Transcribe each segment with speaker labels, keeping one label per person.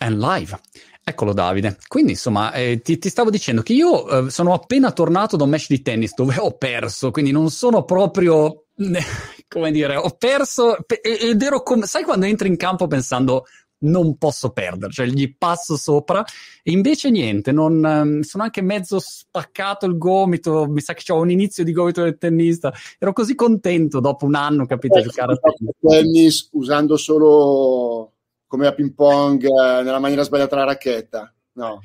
Speaker 1: and live. Eccolo Davide. Quindi insomma eh, ti, ti, stavo dicendo che io eh, sono appena tornato da un match di tennis dove ho perso, quindi non sono proprio, come dire, ho perso ed ero come, sai quando entri in campo pensando non posso perdere, cioè gli passo sopra e invece niente, non, um, sono anche mezzo spaccato il gomito, mi sa che ho un inizio di gomito del tennista, ero così contento dopo un anno, capito, a giocare a
Speaker 2: tennis. tennis usando solo come a ping pong eh, nella maniera sbagliata la racchetta. No.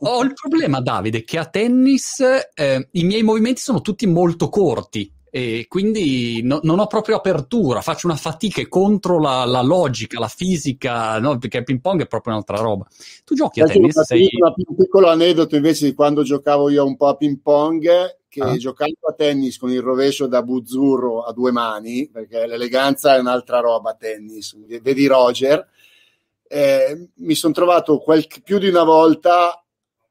Speaker 1: Ho il problema, Davide, che a tennis eh, i miei movimenti sono tutti molto corti e quindi no, non ho proprio apertura, faccio una fatica contro la, la logica, la fisica, no? perché il ping pong è proprio un'altra roba. Tu giochi a tennis?
Speaker 2: Una, sei... un piccolo aneddoto invece di quando giocavo io un po' a ping pong, che ah. giocando a tennis con il rovescio da buzzurro a due mani, perché l'eleganza è un'altra roba a tennis, vedi Roger, eh, mi sono trovato qualche, più di una volta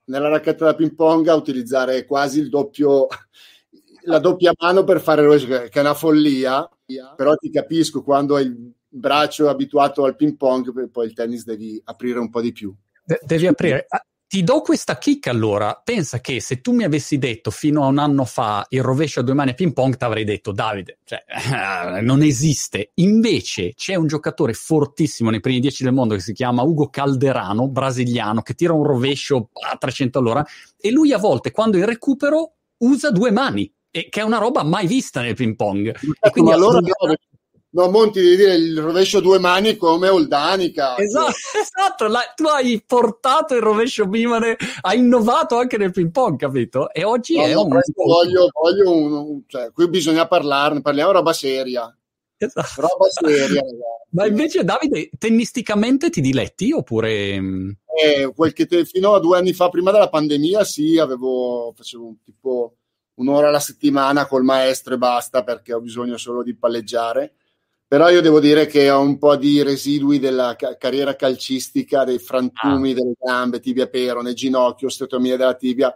Speaker 2: nella racchetta da ping pong a utilizzare quasi il doppio la doppia mano per fare che è una follia, però ti capisco quando hai il braccio abituato al ping pong, poi il tennis devi aprire un po' di più.
Speaker 1: De- devi aprire. Ti do questa chicca allora. Pensa che se tu mi avessi detto fino a un anno fa il rovescio a due mani a ping pong, ti avrei detto Davide, cioè, non esiste. Invece c'è un giocatore fortissimo nei primi dieci del mondo che si chiama Ugo Calderano, brasiliano, che tira un rovescio a 300 all'ora e lui a volte quando il recupero usa due mani e che è una roba mai vista nel ping pong.
Speaker 2: Ecco, e quindi allora no, no, Monti devi dire il rovescio due mani come Oldanica.
Speaker 1: Esatto, esatto. La, tu hai portato il rovescio Bimane, hai innovato anche nel ping pong, capito? E oggi no, è un...
Speaker 2: Voglio, voglio un, cioè, qui bisogna parlarne, parliamo roba seria. Esatto. Roba seria,
Speaker 1: Ma invece, Davide, tennisticamente ti diletti oppure.
Speaker 2: Mm? Eh, quel che te, fino a due anni fa, prima della pandemia, sì, avevo, facevo un tipo un'ora alla settimana col maestro e basta perché ho bisogno solo di palleggiare. Però io devo dire che ho un po' di residui della ca- carriera calcistica, dei frantumi ah. delle gambe, tibia perone, ginocchio, osteotomia della tibia,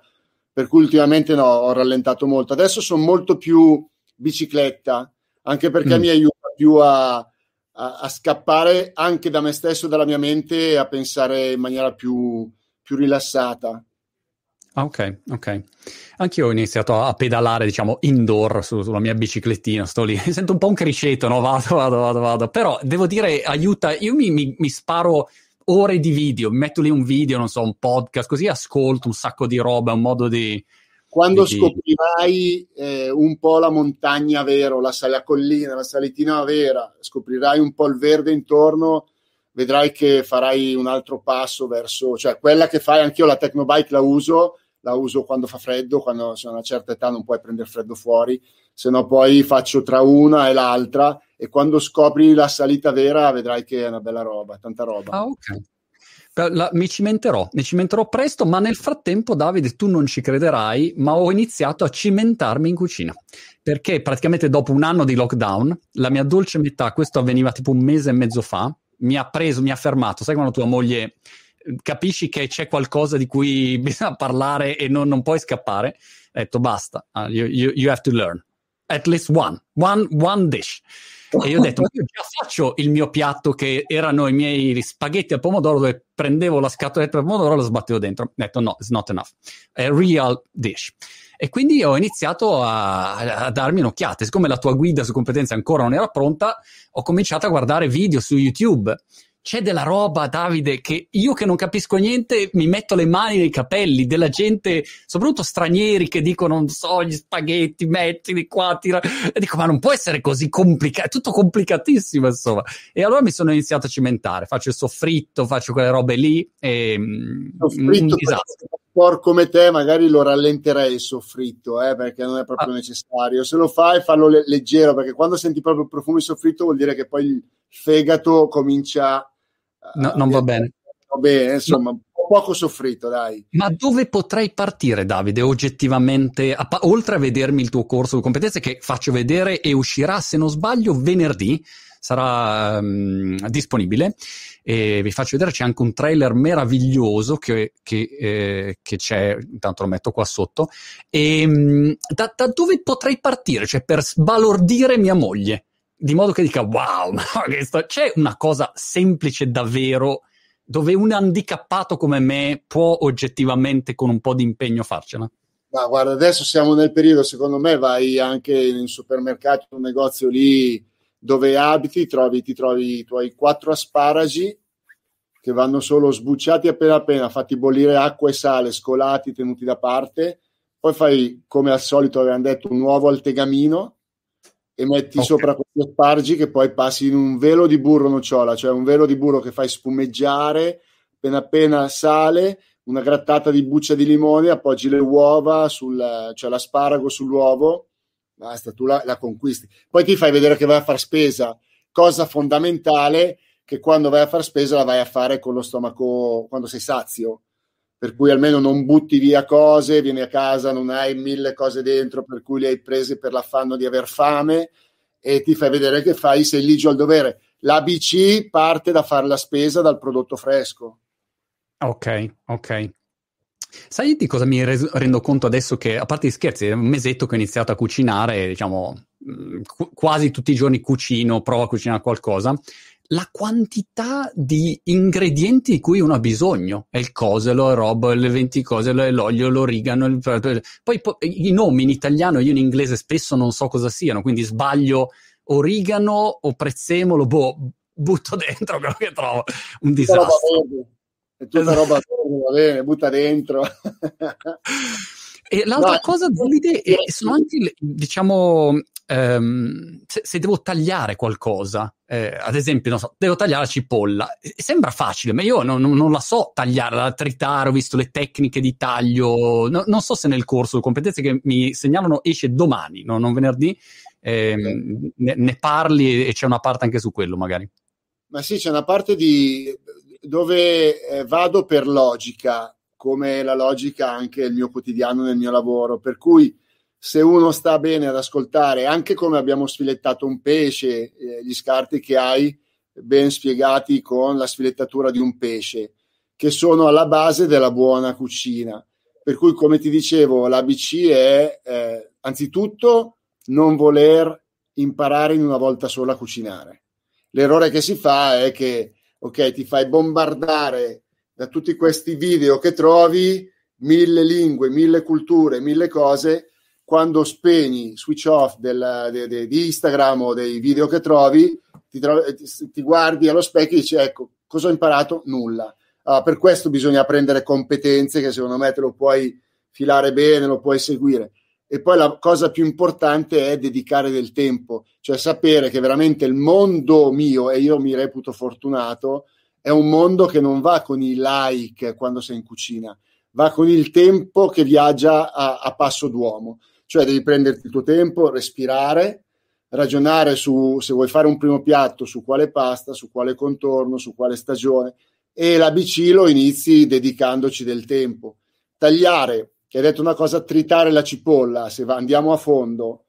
Speaker 2: per cui ultimamente no, ho rallentato molto. Adesso sono molto più bicicletta, anche perché mm. mi aiuta più a, a, a, scappare anche da me stesso, dalla mia mente e a pensare in maniera più, più rilassata.
Speaker 1: Ah, ok, ok. Anch'io ho iniziato a pedalare, diciamo, indoor su, sulla mia biciclettina, sto lì, sento un po' un criceto, no? Vado, vado, vado, vado. Però devo dire, aiuta, io mi, mi, mi sparo ore di video, mi metto lì un video, non so, un podcast, così ascolto un sacco di roba, un modo di...
Speaker 2: Quando di, scoprirai eh, un po' la montagna vera, la, la collina, la salitina vera, scoprirai un po' il verde intorno, vedrai che farai un altro passo verso, cioè quella che fai, anch'io la Tecnobike la uso, la uso quando fa freddo, quando sono a una certa età non puoi prendere freddo fuori, se no poi faccio tra una e l'altra e quando scopri la salita vera vedrai che è una bella roba, tanta roba.
Speaker 1: Ah, ok. La, mi cimenterò, mi cimenterò presto, ma nel frattempo, Davide, tu non ci crederai, ma ho iniziato a cimentarmi in cucina. Perché praticamente dopo un anno di lockdown, la mia dolce metà, questo avveniva tipo un mese e mezzo fa, mi ha preso, mi ha fermato. Sai quando tua moglie capisci che c'è qualcosa di cui bisogna parlare e non, non puoi scappare, ha detto basta, uh, you, you, you, have to learn. At least one, one, one dish. E io ho detto, io già faccio il mio piatto che erano i miei spaghetti al pomodoro dove prendevo la scatoletta del pomodoro e lo sbattevo dentro. Ho detto no, it's not enough. A real dish. E quindi ho iniziato a, a, darmi un'occhiata. Siccome la tua guida su competenze ancora non era pronta, ho cominciato a guardare video su YouTube c'è della roba, Davide, che io che non capisco niente mi metto le mani nei capelli, della gente, soprattutto stranieri che dicono, non so, gli spaghetti, mettili qua, tira... E dico, ma non può essere così complicato, è tutto complicatissimo, insomma. E allora mi sono iniziato a cimentare, faccio il soffritto, faccio quelle robe lì e...
Speaker 2: Mm, soffritto, disastro. come te magari lo rallenterei il soffritto, eh, perché non è proprio ah. necessario. Se lo fai, fallo le- leggero, perché quando senti proprio il profumo di soffritto vuol dire che poi il fegato comincia
Speaker 1: No, non va bene.
Speaker 2: Va bene, insomma, no. poco soffritto, dai.
Speaker 1: Ma dove potrei partire, Davide, oggettivamente, a, oltre a vedermi il tuo corso di competenze che faccio vedere e uscirà, se non sbaglio, venerdì, sarà um, disponibile e vi faccio vedere c'è anche un trailer meraviglioso che, che, eh, che c'è intanto lo metto qua sotto e um, da, da, dove potrei partire cioè per sbalordire mia moglie di modo che dica wow, c'è una cosa semplice davvero dove un handicappato come me può oggettivamente con un po' di impegno farcela?
Speaker 2: Ma guarda, adesso siamo nel periodo, secondo me vai anche in supermercato, in un negozio lì dove abiti, trovi, ti trovi i tuoi quattro asparagi che vanno solo sbucciati appena appena, fatti bollire acqua e sale, scolati, tenuti da parte. Poi fai, come al solito avevamo detto, un uovo al tegamino e metti okay. sopra questi asparagi che poi passi in un velo di burro nocciola, cioè un velo di burro che fai spumeggiare appena appena sale una grattata di buccia di limone, appoggi le uova, sul, cioè l'asparago sull'uovo, basta, tu la, la, conquisti. Poi ti fai vedere che vai a fare spesa, cosa fondamentale che quando vai a fare spesa la vai a fare con lo stomaco, quando sei sazio, per cui almeno non butti via cose, vieni a casa, non hai mille cose dentro, per cui le hai prese per l'affanno di aver fame e ti fai vedere che fai, sei ligio al dovere. L'ABC parte da fare la spesa dal prodotto fresco
Speaker 1: Ok, ok. Sai di cosa mi res- rendo conto adesso che, a parte gli scherzi, è un mesetto che ho iniziato a cucinare, diciamo, mm, qu- quasi tutti i giorni cucino, provo a cucinare qualcosa. La quantità di ingredienti di cui uno ha bisogno, è il coselo, il robo, le 20 cose, l'olio, l'origano, il... poi po- i nomi in italiano, io in inglese spesso non so cosa siano, quindi sbaglio origano o prezzemolo, boh, butto dentro quello che trovo, un disastro
Speaker 2: è tutta esatto. roba va bene, butta dentro.
Speaker 1: e l'altra no, cosa è, sono anche diciamo ehm, se, se, devo tagliare qualcosa eh, ad esempio non so, devo tagliare la cipolla sembra facile ma io non, non la so tagliare la tritare ho visto le tecniche di taglio no, non so se nel corso competenze che mi segnalano esce domani no, non venerdì ehm, ne, ne parli e c'è una parte anche su quello magari.
Speaker 2: Ma sì, c'è una parte di dove eh, vado per logica, come la logica anche il mio quotidiano nel mio lavoro, per cui se uno sta bene ad ascoltare, anche come abbiamo sfilettato un pesce, eh, gli scarti che hai ben spiegati con la sfilettatura di un pesce, che sono alla base della buona cucina. Per cui, come ti dicevo, l'ABC è eh, anzitutto non voler imparare in una volta sola a cucinare. L'errore che si fa è che ok, ti fai bombardare da tutti questi video che trovi, mille lingue, mille culture, mille cose, quando spegni switch off del, de, de, di Instagram o dei video che trovi, ti, trovi, ti guardi allo specchio e dici ecco, cosa ho imparato? Nulla. Allora, per questo bisogna prendere competenze che secondo me te lo puoi filare bene, lo puoi seguire. E poi la cosa più importante è dedicare del tempo, cioè sapere che veramente il mondo mio, e io mi reputo fortunato, è un mondo che non va con i like quando sei in cucina, va con il tempo che viaggia a, a passo d'uomo. Cioè devi prenderti il tuo tempo, respirare, ragionare su se vuoi fare un primo piatto, su quale pasta, su quale contorno, su quale stagione e l'ABC lo inizi dedicandoci del tempo. Tagliare che hai detto una cosa, tritare la cipolla, se andiamo a fondo,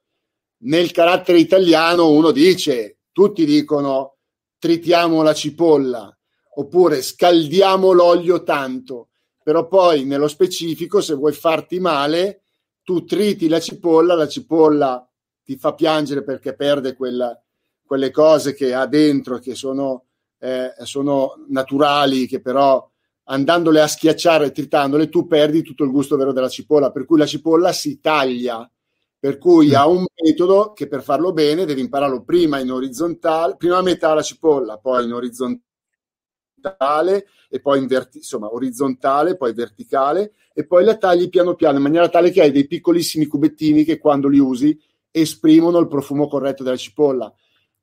Speaker 2: nel carattere italiano uno dice, tutti dicono tritiamo la cipolla, oppure scaldiamo l'olio tanto, però poi nello specifico se vuoi farti male, tu triti la cipolla, la cipolla ti fa piangere perché perde quella, quelle cose che ha dentro, che sono, eh, sono naturali, che però andandole a schiacciare tritandole, tu perdi tutto il gusto vero della cipolla, per cui la cipolla si taglia, per cui mm. ha un metodo che per farlo bene devi impararlo prima in orizzontale, prima a metà la cipolla, poi in orizzontale e poi in verti- insomma orizzontale, poi verticale e poi la tagli piano piano in maniera tale che hai dei piccolissimi cubettini che quando li usi esprimono il profumo corretto della cipolla.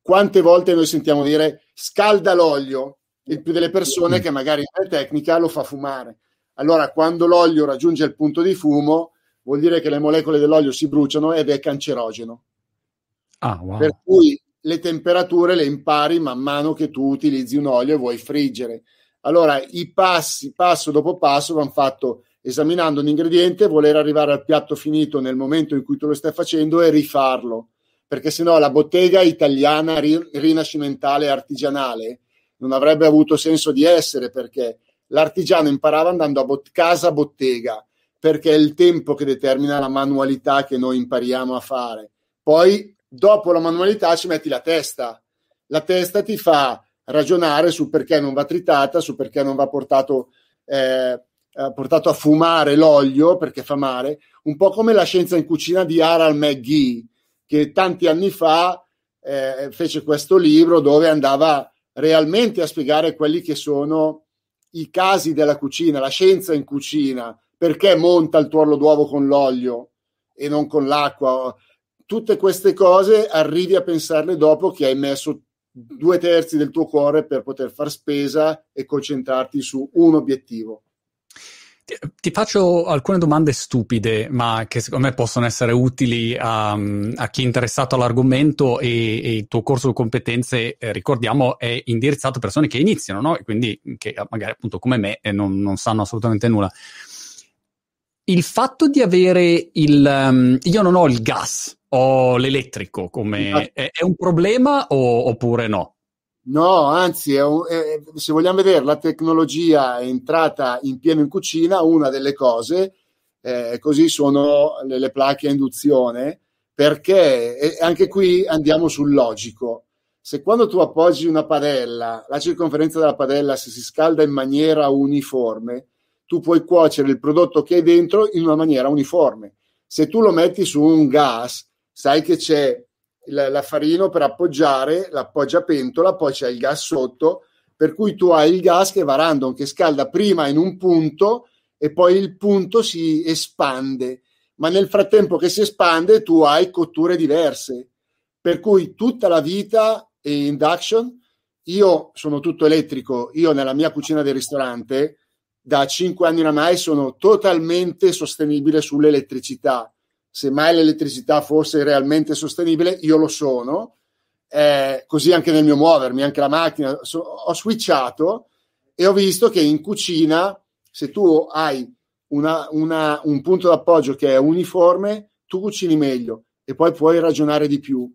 Speaker 2: Quante volte noi sentiamo dire scalda l'olio, il più delle persone che magari in tecnica lo fa fumare. Allora, quando l'olio raggiunge il punto di fumo, vuol dire che le molecole dell'olio si bruciano ed è cancerogeno. Ah, wow. Per cui le temperature le impari man mano che tu utilizzi un olio e vuoi friggere. Allora, i passi, passo dopo passo, vanno fatto esaminando un ingrediente, voler arrivare al piatto finito nel momento in cui tu lo stai facendo e rifarlo. Perché sennò la bottega italiana rinascimentale artigianale non avrebbe avuto senso di essere perché l'artigiano imparava andando a bot- casa bottega perché è il tempo che determina la manualità che noi impariamo a fare. Poi, dopo la manualità, ci metti la testa. La testa ti fa ragionare su perché non va tritata, su perché non va portato, eh, portato a fumare l'olio perché fa male, un po' come la scienza in cucina di Harald McGee, che tanti anni fa eh, fece questo libro dove andava realmente a spiegare quelli che sono i casi della cucina, la scienza in cucina, perché monta il tuorlo d'uovo con l'olio e non con l'acqua. Tutte queste cose arrivi a pensarle dopo che hai messo due terzi del tuo cuore per poter far spesa e concentrarti su un obiettivo.
Speaker 1: Ti, ti, faccio alcune domande stupide, ma che secondo me possono essere utili a, a chi è interessato all'argomento e, e, il tuo corso di competenze, eh, ricordiamo, è indirizzato a persone che iniziano, no? E quindi che magari appunto come me eh, non, non, sanno assolutamente nulla. Il fatto di avere il... Um, io non ho il gas, ho l'elettrico, come, è, è un problema o, oppure no?
Speaker 2: No, anzi, è un, è, se vogliamo vedere la tecnologia è entrata in pieno in cucina, una delle cose, eh, così sono le, le, placche a induzione, perché anche qui andiamo sul logico. Se quando tu appoggi una padella, la circonferenza della padella se si scalda in maniera uniforme, tu puoi cuocere il prodotto che hai dentro in una maniera uniforme. Se tu lo metti su un gas, sai che c'è l'affarino per appoggiare, l'appoggia pentola, poi c'è il gas sotto, per cui tu hai il gas che va random, che scalda prima in un punto e poi il punto si espande, ma nel frattempo che si espande tu hai cotture diverse, per cui tutta la vita è induction. Io sono tutto elettrico, io nella mia cucina del ristorante da cinque anni oramai sono totalmente sostenibile sull'elettricità se mai l'elettricità fosse realmente sostenibile, io lo sono, eh, così anche nel mio muovermi, anche la macchina, so, ho switchato e ho visto che in cucina, se tu hai una, una, un punto d'appoggio che è uniforme, tu cucini meglio e poi puoi ragionare di più.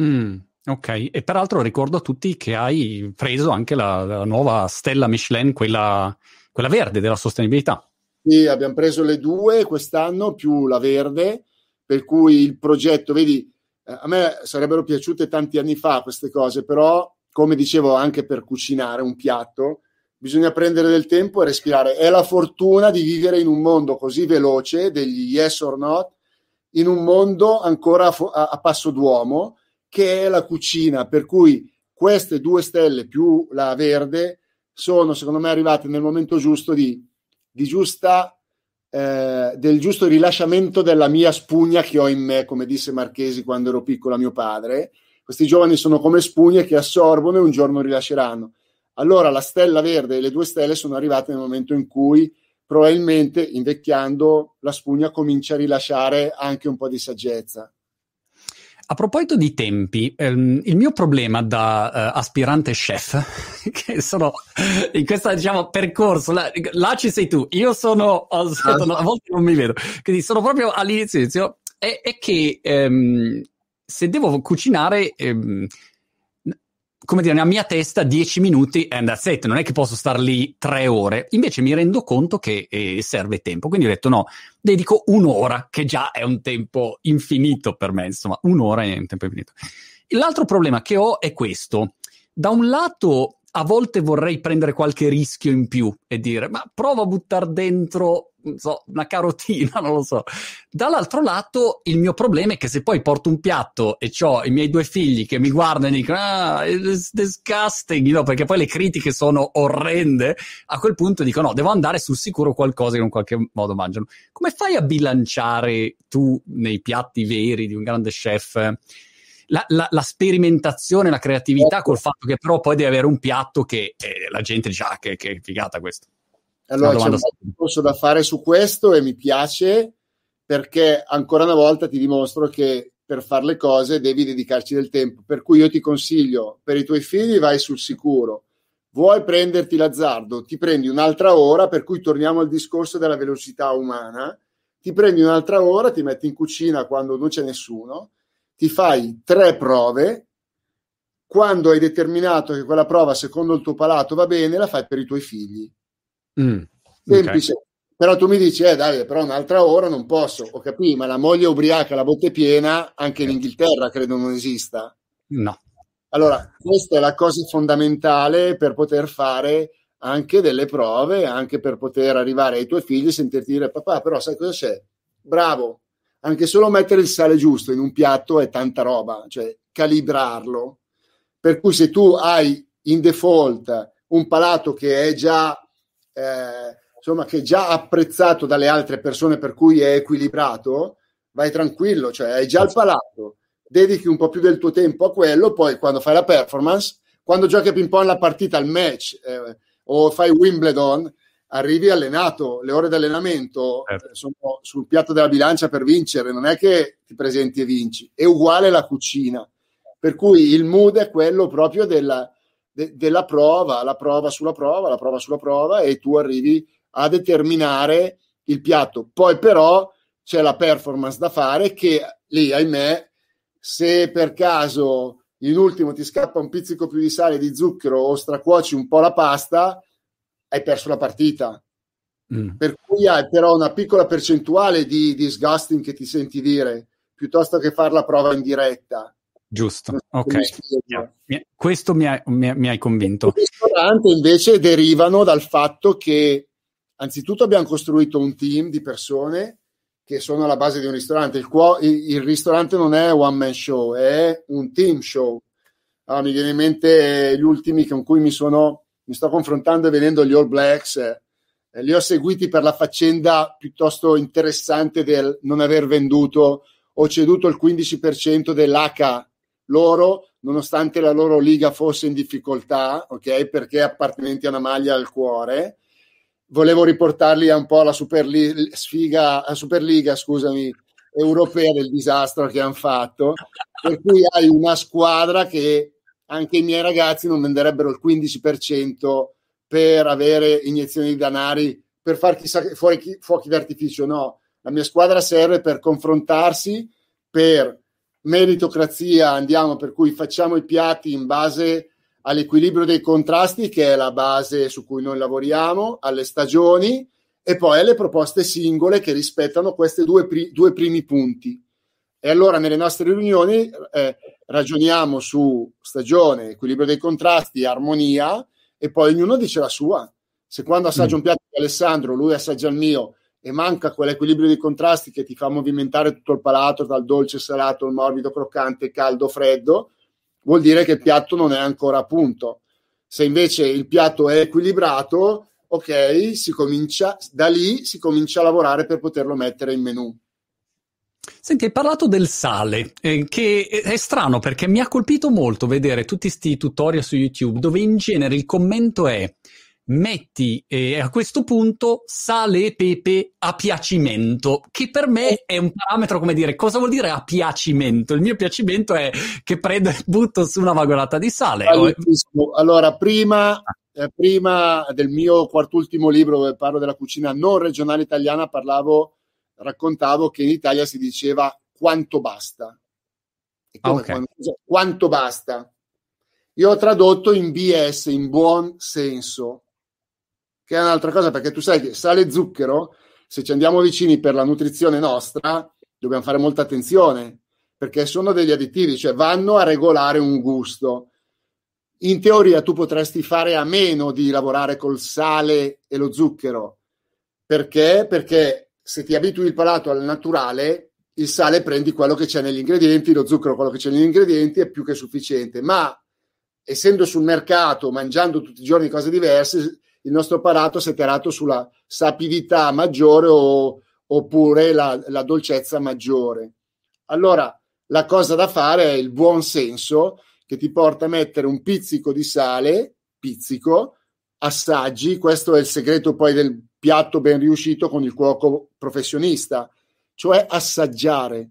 Speaker 1: Mm, ok, e peraltro ricordo a tutti che hai preso anche la, la nuova stella Michelin, quella, quella verde della sostenibilità.
Speaker 2: Sì, abbiamo preso le due quest'anno più la verde, per cui il progetto, vedi, eh, a me sarebbero piaciute tanti anni fa queste cose, però come dicevo anche per cucinare un piatto, bisogna prendere del tempo e respirare. È la fortuna di vivere in un mondo così veloce, degli yes or not, in un mondo ancora a, a passo d'uomo, che è la cucina, per cui queste due stelle più la verde sono secondo me arrivate nel momento giusto di di giusta, eh, del giusto rilasciamento della mia spugna che ho in me, come disse Marchesi quando ero piccolo a mio padre. Questi giovani sono come spugne che assorbono e un giorno rilasceranno. Allora la stella verde e le due stelle sono arrivate nel momento in cui probabilmente invecchiando la spugna comincia a rilasciare anche un po' di saggezza.
Speaker 1: A proposito di tempi, ehm, il mio problema da uh, aspirante chef, che sono in questo diciamo, percorso, là, là, ci sei tu, io sono, aspetta, no, a volte non mi vedo, quindi sono proprio all'inizio, è, è che ehm, se devo cucinare, ehm, come dire, nella mia testa 10 minuti and that's it, non è che posso star lì tre ore. Invece mi rendo conto che eh, serve tempo, quindi ho detto no, dedico un'ora, che già è un tempo infinito per me, insomma, un'ora è un tempo infinito. L'altro problema che ho è questo. Da un lato a volte vorrei prendere qualche rischio in più e dire ma prova a buttare dentro so, una carotina, non lo so. Dall'altro lato il mio problema è che se poi porto un piatto e ho i miei due figli che mi guardano e dicono ah, it's disgusting, no? perché poi le critiche sono orrende, a quel punto dico no, devo andare sul sicuro qualcosa che in qualche modo mangiano. Come fai a bilanciare tu nei piatti veri di un grande chef la, la, la, sperimentazione, la creatività col fatto che però poi devi avere un piatto che eh, la gente dice ah che, che figata questo.
Speaker 2: Allora c'è un discorso da fare su questo e mi piace perché ancora una volta ti dimostro che per fare le cose devi dedicarci del tempo. Per cui io ti consiglio, per i tuoi figli vai sul sicuro. Vuoi prenderti l'azzardo? Ti prendi un'altra ora, per cui torniamo al discorso della velocità umana. Ti prendi un'altra ora, ti metti in cucina quando non c'è nessuno ti fai tre prove, quando hai determinato che quella prova secondo il tuo palato va bene, la fai per i tuoi figli. Mm, Semplice. Okay. Però tu mi dici, eh dai, però un'altra ora non posso. Ho capito, ma la moglie ubriaca, la botte piena, anche in Inghilterra credo non esista.
Speaker 1: No.
Speaker 2: Allora, questa è la cosa fondamentale per poter fare anche delle prove, anche per poter arrivare ai tuoi figli e sentirti dire papà, però sai cosa c'è? Bravo, anche solo mettere il sale giusto in un piatto è tanta roba, cioè calibrarlo. Per cui se tu hai in default un palato che è già eh, insomma che è già apprezzato dalle altre persone per cui è equilibrato, vai tranquillo, cioè hai già il palato, dedichi un po' più del tuo tempo a quello, poi quando fai la performance, quando giochi a ping pong la partita, il match eh, o fai Wimbledon, arrivi allenato, le ore di allenamento certo. sono sul piatto della bilancia per vincere, non è che ti presenti e vinci, è uguale la cucina. Per cui il mood è quello proprio della, de, della prova, la prova sulla prova, la prova sulla prova e tu arrivi a determinare il piatto. Poi però c'è la performance da fare che lì, ahimè, se per caso in ultimo ti scappa un pizzico più di sale, di zucchero o stracuoci un po' la pasta, hai perso la partita. Mm. Per cui hai però una piccola percentuale di disgusting che ti senti dire piuttosto che fare la prova in diretta.
Speaker 1: Giusto, ok. Questo mi, ha, mi, mi hai convinto.
Speaker 2: I ristoranti invece derivano dal fatto che anzitutto abbiamo costruito un team di persone che sono alla base di un ristorante. Il, il, il ristorante non è one man show, è un team show. Allora, mi viene in mente gli ultimi con cui mi, sono, mi sto confrontando e vedendo gli All Blacks. Eh, li ho seguiti per la faccenda piuttosto interessante del non aver venduto o ceduto il 15% dell'H loro, nonostante la loro liga fosse in difficoltà, ok, perché appartenenti a una maglia al cuore volevo riportarli un po' alla Superliga, sfiga, alla Superliga scusami, europea del disastro che hanno fatto, per cui hai una squadra che anche i miei ragazzi non venderebbero il 15% per avere iniezioni di danari, per far chissà fuori chi, fuochi d'artificio, no. La mia squadra serve per confrontarsi, per meritocrazia andiamo, per cui facciamo i piatti in base all'equilibrio dei contrasti, che è la base su cui noi lavoriamo, alle stagioni e poi alle proposte singole che rispettano questi due, pri- due primi punti. E allora nelle nostre riunioni eh, ragioniamo su stagione, equilibrio dei contrasti, armonia e poi ognuno dice la sua. Se quando assaggio mm. un piatto di Alessandro, lui assaggia il mio e manca quell'equilibrio dei contrasti che ti fa movimentare tutto il palato dal dolce salato, il morbido croccante, caldo, freddo, vuol dire che il piatto non è ancora a punto. Se invece il piatto è equilibrato, ok, si comincia, da lì si comincia a lavorare per poterlo mettere in menù.
Speaker 1: Senti, hai parlato del sale, eh, che è strano perché mi ha colpito molto vedere tutti questi tutorial su YouTube dove in genere il commento è metti eh, a questo punto sale e pepe a piacimento, che per me è un parametro come dire cosa vuol dire a piacimento? Il mio piacimento è che prendo e butto su una vagolata di sale.
Speaker 2: Allora, prima, eh, prima del mio quartultimo libro dove parlo della cucina non regionale italiana, parlavo, raccontavo che in Italia si diceva quanto basta. Okay. Quando, quanto basta? Io ho tradotto in BS, in buon senso che è un'altra cosa, perché tu sai che sale e zucchero, se ci andiamo vicini per la nutrizione nostra, dobbiamo fare molta attenzione, perché sono degli additivi, cioè vanno a regolare un gusto. In teoria tu potresti fare a meno di lavorare col sale e lo zucchero. Perché? Perché se ti abitui il palato al naturale, il sale prendi quello che c'è negli ingredienti, lo zucchero quello che c'è negli ingredienti è più che sufficiente. Ma essendo sul mercato, mangiando tutti i giorni cose diverse, il nostro palato si è tirato sulla sapidità maggiore o, oppure la, la dolcezza maggiore. Allora, la cosa da fare è il buon senso che ti porta a mettere un pizzico di sale, pizzico, assaggi, questo è il segreto poi del piatto ben riuscito con il cuoco professionista, cioè assaggiare.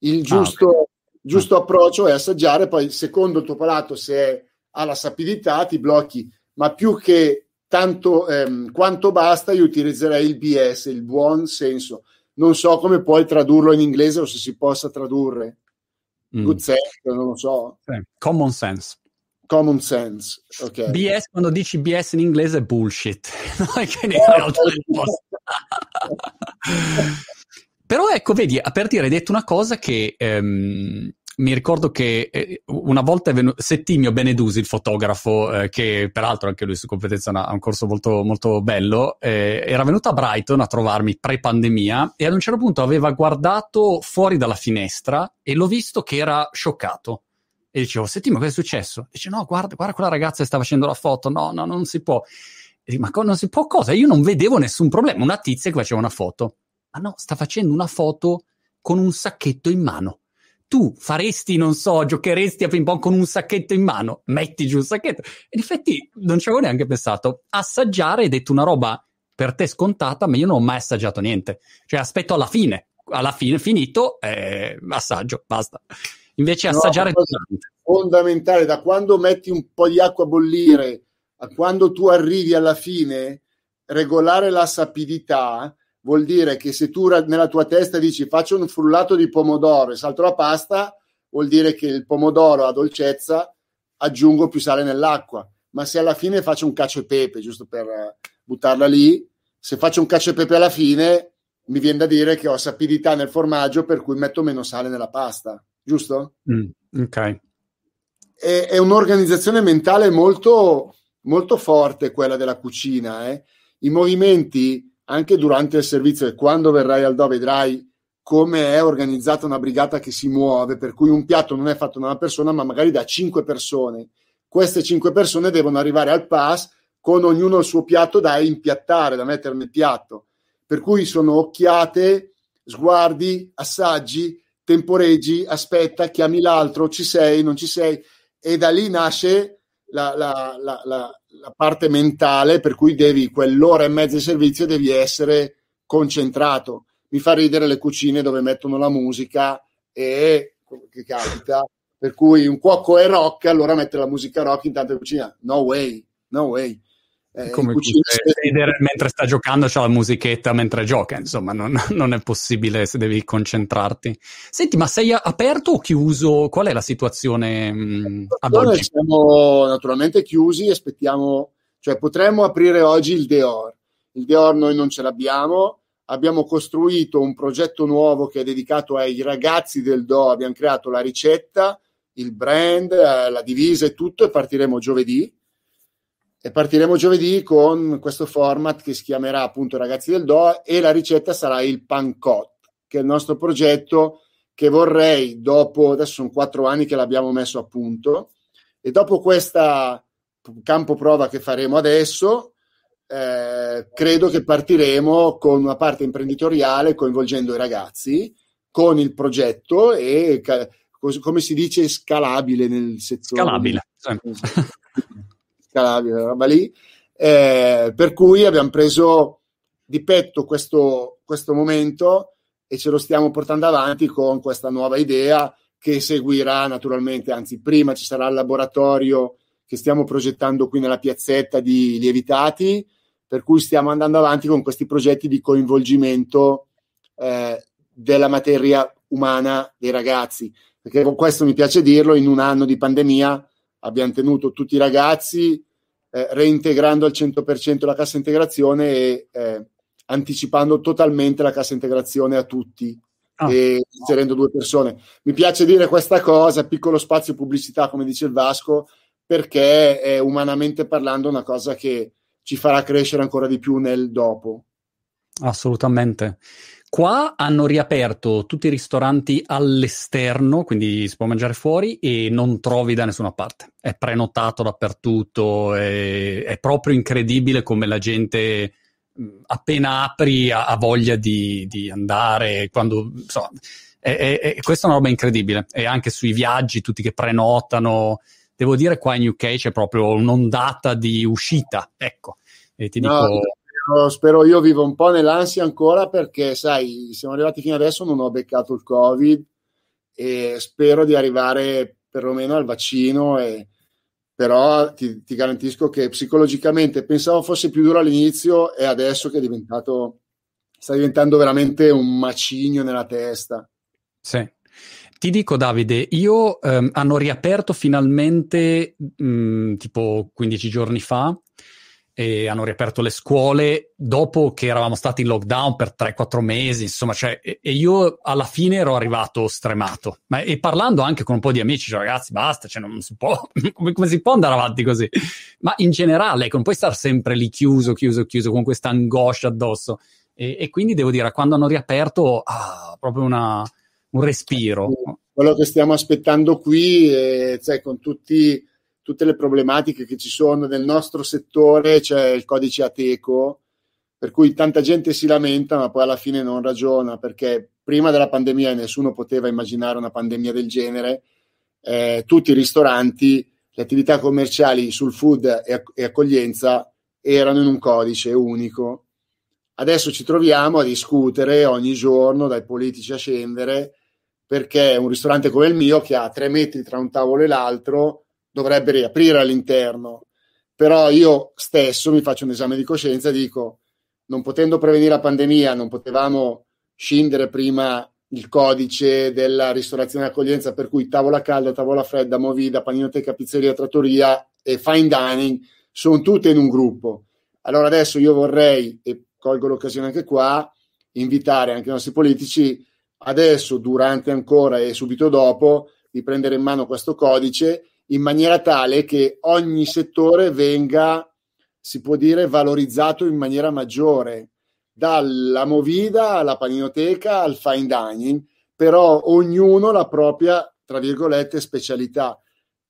Speaker 2: Il giusto, ah, okay. giusto approccio è assaggiare, poi secondo il tuo palato se ha la sapidità ti blocchi, ma più che tanto ehm, quanto basta, io utilizzerei il BS, il buon senso. Non so come puoi tradurlo in inglese o se si possa tradurre. Mm. Good sense, non lo so.
Speaker 1: Sì. Common sense.
Speaker 2: Common sense, ok.
Speaker 1: BS, quando dici BS in inglese è bullshit. Però ecco, vedi, a per dire, hai detto una cosa che ehm, mi ricordo che eh, una volta è venuto Settimio Benedusi, il fotografo, eh, che peraltro anche lui su competenza ha un corso molto, molto bello, eh, era venuto a Brighton a trovarmi pre-pandemia e ad un certo punto aveva guardato fuori dalla finestra e l'ho visto che era scioccato. E dicevo, Settimio, cosa è successo? Dice, no, guarda, guarda quella ragazza che sta facendo la foto, no, no, non si può. E dico, ma co- non si può cosa? Io non vedevo nessun problema, una tizia che faceva una foto. Ma no, sta facendo una foto con un sacchetto in mano tu faresti, non so, giocheresti a ping pong con un sacchetto in mano, metti giù il sacchetto. In effetti non ci avevo neanche pensato. Assaggiare è detto una roba per te scontata, ma io non ho mai assaggiato niente. Cioè aspetto alla fine, alla fine finito, eh, assaggio, basta. Invece assaggiare è
Speaker 2: fondamentale, da quando metti un po' di acqua a bollire a quando tu arrivi alla fine, regolare la sapidità vuol dire che se tu nella tua testa dici faccio un frullato di pomodoro e salto la pasta, vuol dire che il pomodoro ha dolcezza, aggiungo più sale nell'acqua. Ma se alla fine faccio un cacio e pepe, giusto per eh, buttarla lì, se faccio un cacio e pepe alla fine, mi viene da dire che ho sapidità nel formaggio per cui metto meno sale nella pasta, giusto?
Speaker 1: Mm, ok.
Speaker 2: È, è, un'organizzazione mentale molto, molto forte quella della cucina. Eh? I movimenti anche durante il servizio e quando verrai al Do vedrai come è organizzata una brigata che si muove, per cui un piatto non è fatto da una persona, ma magari da cinque persone. Queste cinque persone devono arrivare al pass con ognuno il suo piatto da impiattare, da mettere nel piatto. Per cui sono occhiate, sguardi, assaggi, temporeggi, aspetta, chiami l'altro, ci sei, non ci sei, e da lì nasce la, la, la, la, parte mentale per cui devi quell'ora e mezza di servizio devi essere concentrato. Mi fa ridere le cucine dove mettono la musica e che capita, per cui un cuoco è rock, allora mette la musica rock intanto in cucina. No way, no way.
Speaker 1: Eh, come ridere mentre sta giocando c'è la musichetta mentre gioca, insomma, non, non, è possibile se devi concentrarti. Senti, ma sei aperto o chiuso? Qual è la situazione mh, mm, ad oggi?
Speaker 2: Siamo naturalmente chiusi, aspettiamo, cioè potremmo aprire oggi il Deor. Il Deor noi non ce l'abbiamo, abbiamo costruito un progetto nuovo che è dedicato ai ragazzi del Do, abbiamo creato la ricetta, il brand, eh, la divisa e tutto e partiremo giovedì e partiremo giovedì con questo format che si chiamerà appunto Ragazzi del Do e la ricetta sarà il pancot, che è il nostro progetto che vorrei dopo, adesso sono quattro anni che l'abbiamo messo a punto, e dopo questo campo prova che faremo adesso, eh, credo che partiremo con una parte imprenditoriale coinvolgendo i ragazzi, con il progetto e come si dice scalabile nel settore.
Speaker 1: Scalabile.
Speaker 2: scalabile, roba lì. Eh, per cui abbiamo preso di petto questo, questo momento e ce lo stiamo portando avanti con questa nuova idea che seguirà naturalmente, anzi prima ci sarà il laboratorio che stiamo progettando qui nella piazzetta di Lievitati, per cui stiamo andando avanti con questi progetti di coinvolgimento eh, della materia umana dei ragazzi, perché con questo mi piace dirlo, in un anno di pandemia abbiamo tenuto tutti i ragazzi eh, reintegrando al 100% la cassa integrazione e eh, anticipando totalmente la cassa integrazione a tutti ah, e inserendo due persone. Mi piace dire questa cosa, piccolo spazio pubblicità, come dice il Vasco, perché è umanamente parlando una cosa che ci farà crescere ancora di più nel dopo.
Speaker 1: Assolutamente. Qua hanno riaperto tutti i ristoranti all'esterno, quindi si può mangiare fuori e non trovi da nessuna parte. È prenotato dappertutto, è, è proprio incredibile come la gente appena apri ha, ha voglia di, di, andare, quando, insomma, è, è, questa è una roba incredibile. E anche sui viaggi, tutti che prenotano, devo dire qua in UK c'è proprio un'ondata di uscita, ecco. E ti no, dico
Speaker 2: spero io vivo un po' nell'ansia ancora perché, sai, siamo arrivati fino adesso, non ho beccato il Covid e spero di arrivare perlomeno al vaccino e, però ti, ti, garantisco che psicologicamente pensavo fosse più duro all'inizio e adesso che è diventato sta diventando veramente un macigno nella testa.
Speaker 1: Sì. Ti dico Davide, io ehm, hanno riaperto finalmente mh, tipo 15 giorni fa e hanno riaperto le scuole dopo che eravamo stati in lockdown per 3-4 mesi, insomma, cioè, e, io alla fine ero arrivato stremato. Ma, e parlando anche con un po' di amici, cioè, ragazzi, basta, cioè, non si può, come, come, si può andare avanti così? Ma in generale, ecco, non puoi stare sempre lì chiuso, chiuso, chiuso, con questa angoscia addosso. E, e quindi devo dire, quando hanno riaperto, ah, proprio una, un respiro.
Speaker 2: Quello che stiamo aspettando qui, è, cioè, con tutti tutte le problematiche che ci sono nel nostro settore, c'è il codice Ateco, per cui tanta gente si lamenta, ma poi alla fine non ragiona, perché prima della pandemia nessuno poteva immaginare una pandemia del genere, eh, tutti i ristoranti, le attività commerciali sul food e, e accoglienza erano in un codice unico. Adesso ci troviamo a discutere ogni giorno, dai politici a scendere, perché un ristorante come il mio, che ha tre metri tra un tavolo e l'altro, dovrebbe riaprire all'interno. Però io stesso mi faccio un esame di coscienza e dico, non potendo prevenire la pandemia, non potevamo scindere prima il codice della ristorazione e accoglienza, per cui tavola calda, tavola fredda, movida, paninoteca, pizzeria, trattoria e fine dining sono tutte in un gruppo. Allora adesso io vorrei, e colgo l'occasione anche qua, invitare anche i nostri politici adesso, durante ancora e subito dopo, di prendere in mano questo codice in maniera tale che ogni settore venga, si può dire, valorizzato in maniera maggiore, dalla movida alla paninoteca al fine dining, però ognuno la propria, tra virgolette, specialità.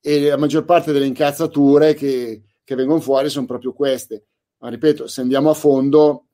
Speaker 2: E la maggior parte delle incazzature che, che vengono fuori sono proprio queste. Ma ripeto, se andiamo a fondo,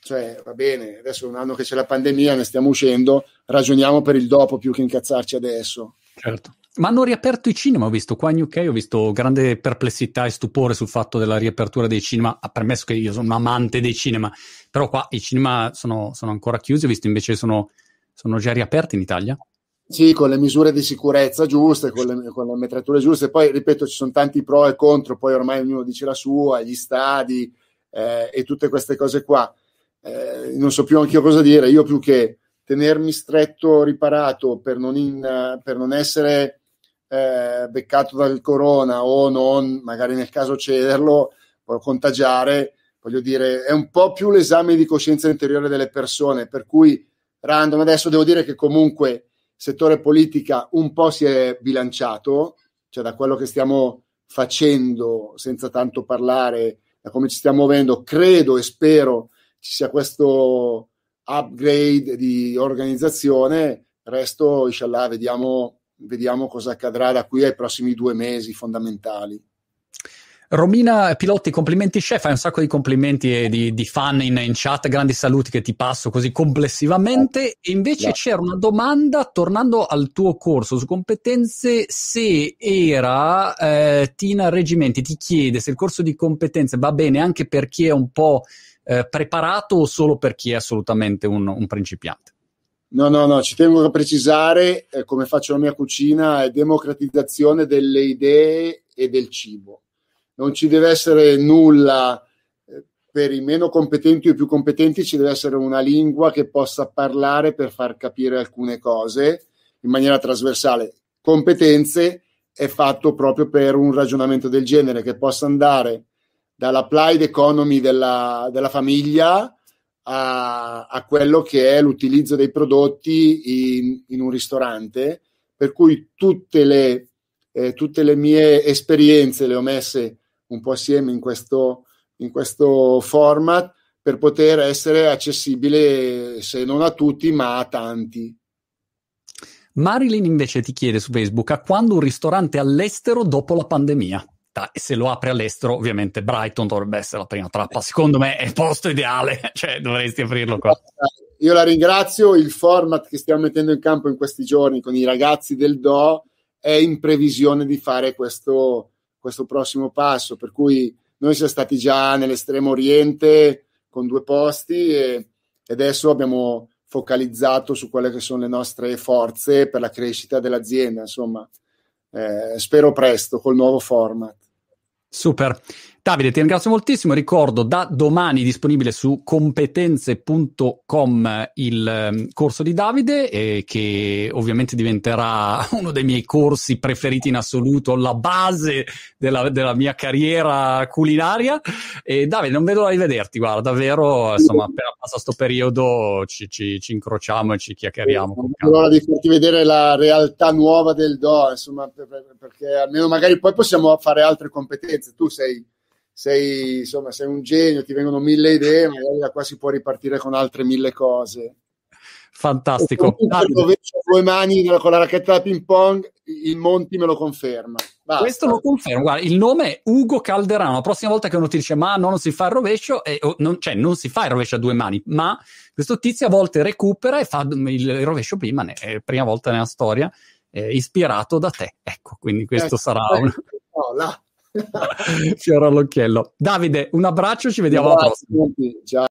Speaker 2: cioè va bene, adesso è un anno che c'è la pandemia, ne stiamo uscendo, ragioniamo per il dopo più che incazzarci adesso.
Speaker 1: Certo. Ma hanno riaperto i cinema, ho visto qua in UK, ho visto grande perplessità e stupore sul fatto della riapertura dei cinema, ha permesso che io sono un amante dei cinema, però qua i cinema sono, sono ancora chiusi, ho visto invece sono, sono già riaperti in Italia.
Speaker 2: Sì, con le misure di sicurezza giuste, con le, con le metrature giuste. Poi, ripeto, ci sono tanti pro e contro, poi ormai ognuno dice la sua, gli stadi eh, e tutte queste cose qua. Eh, non so più anche io cosa dire. Io più che tenermi stretto, riparato per non, in, per non essere eh, beccato dal corona o non, magari nel caso cederlo, può contagiare, voglio dire, è un po' più l'esame di coscienza interiore delle persone, per cui random, adesso devo dire che comunque settore politica un po' si è bilanciato, cioè da quello che stiamo facendo senza tanto parlare, da come ci stiamo muovendo, credo e spero ci sia questo upgrade di organizzazione, resto inshallah vediamo vediamo cosa accadrà da qui ai prossimi due mesi fondamentali.
Speaker 1: Romina Pilotti, complimenti chef, fai un sacco di complimenti e di, di fan in, in, chat, grandi saluti che ti passo così complessivamente. E invece Grazie. c'era una domanda, tornando al tuo corso su competenze, se era eh, Tina Reggimenti, ti chiede se il corso di competenze va bene anche per chi è un po' eh, preparato o solo per chi è assolutamente un, un principiante.
Speaker 2: No, no, no, ci tengo a precisare, eh, come faccio la mia cucina, è democratizzazione delle idee e del cibo. Non ci deve essere nulla eh, per i meno competenti o i più competenti, ci deve essere una lingua che possa parlare per far capire alcune cose in maniera trasversale. Competenze è fatto proprio per un ragionamento del genere che possa andare dall'applied economy della, della famiglia a, a quello che è l'utilizzo dei prodotti in, in un ristorante, per cui tutte le, eh, tutte le mie esperienze le ho messe un po' assieme in questo, in questo format per poter essere accessibile se non a tutti ma a tanti.
Speaker 1: Marilyn invece ti chiede su Facebook a quando un ristorante all'estero dopo la pandemia? E se lo apre all'estero, ovviamente Brighton dovrebbe essere la prima trappa. Secondo me è il posto ideale, cioè dovresti aprirlo qua.
Speaker 2: Io la ringrazio, il format che stiamo mettendo in campo in questi giorni con i ragazzi del Do è in previsione di fare questo, questo prossimo passo, per cui noi siamo stati già nell'estremo oriente con due posti e, e adesso abbiamo focalizzato su quelle che sono le nostre forze per la crescita dell'azienda, insomma. Eh, spero presto col nuovo format.
Speaker 1: Super. Davide, ti ringrazio moltissimo. Ricordo da domani disponibile su competenze.com il um, corso di Davide, eh, che ovviamente diventerà uno dei miei corsi preferiti in assoluto, la base della, della mia carriera culinaria. E Davide, non vedo l'ora di vederti, guarda, davvero, insomma, appena passa questo periodo ci, ci, ci, incrociamo e ci chiacchieriamo.
Speaker 2: Non vedo l'ora di farti vedere la realtà nuova del Do, insomma, perché almeno magari poi possiamo fare altre competenze. Tu sei sei, insomma, sei un genio, ti vengono mille idee, magari da qua si può ripartire con altre mille cose.
Speaker 1: Fantastico.
Speaker 2: due mani con la racchetta da ping pong, il Monti me lo conferma.
Speaker 1: Basta. Questo lo confermo. Guarda, il nome è Ugo Calderano. La prossima volta che uno ti dice ma no, non si fa il rovescio, eh, non, cioè non si fa il rovescio a due mani, ma questo tizio a volte recupera e fa il, rovescio prima, è la prima volta nella storia, eh, ispirato da te. Ecco, quindi questo eh, sarà un... No, là. Fiore all'occhiello. Davide, un abbraccio, ci vediamo alla prossima. Ciao.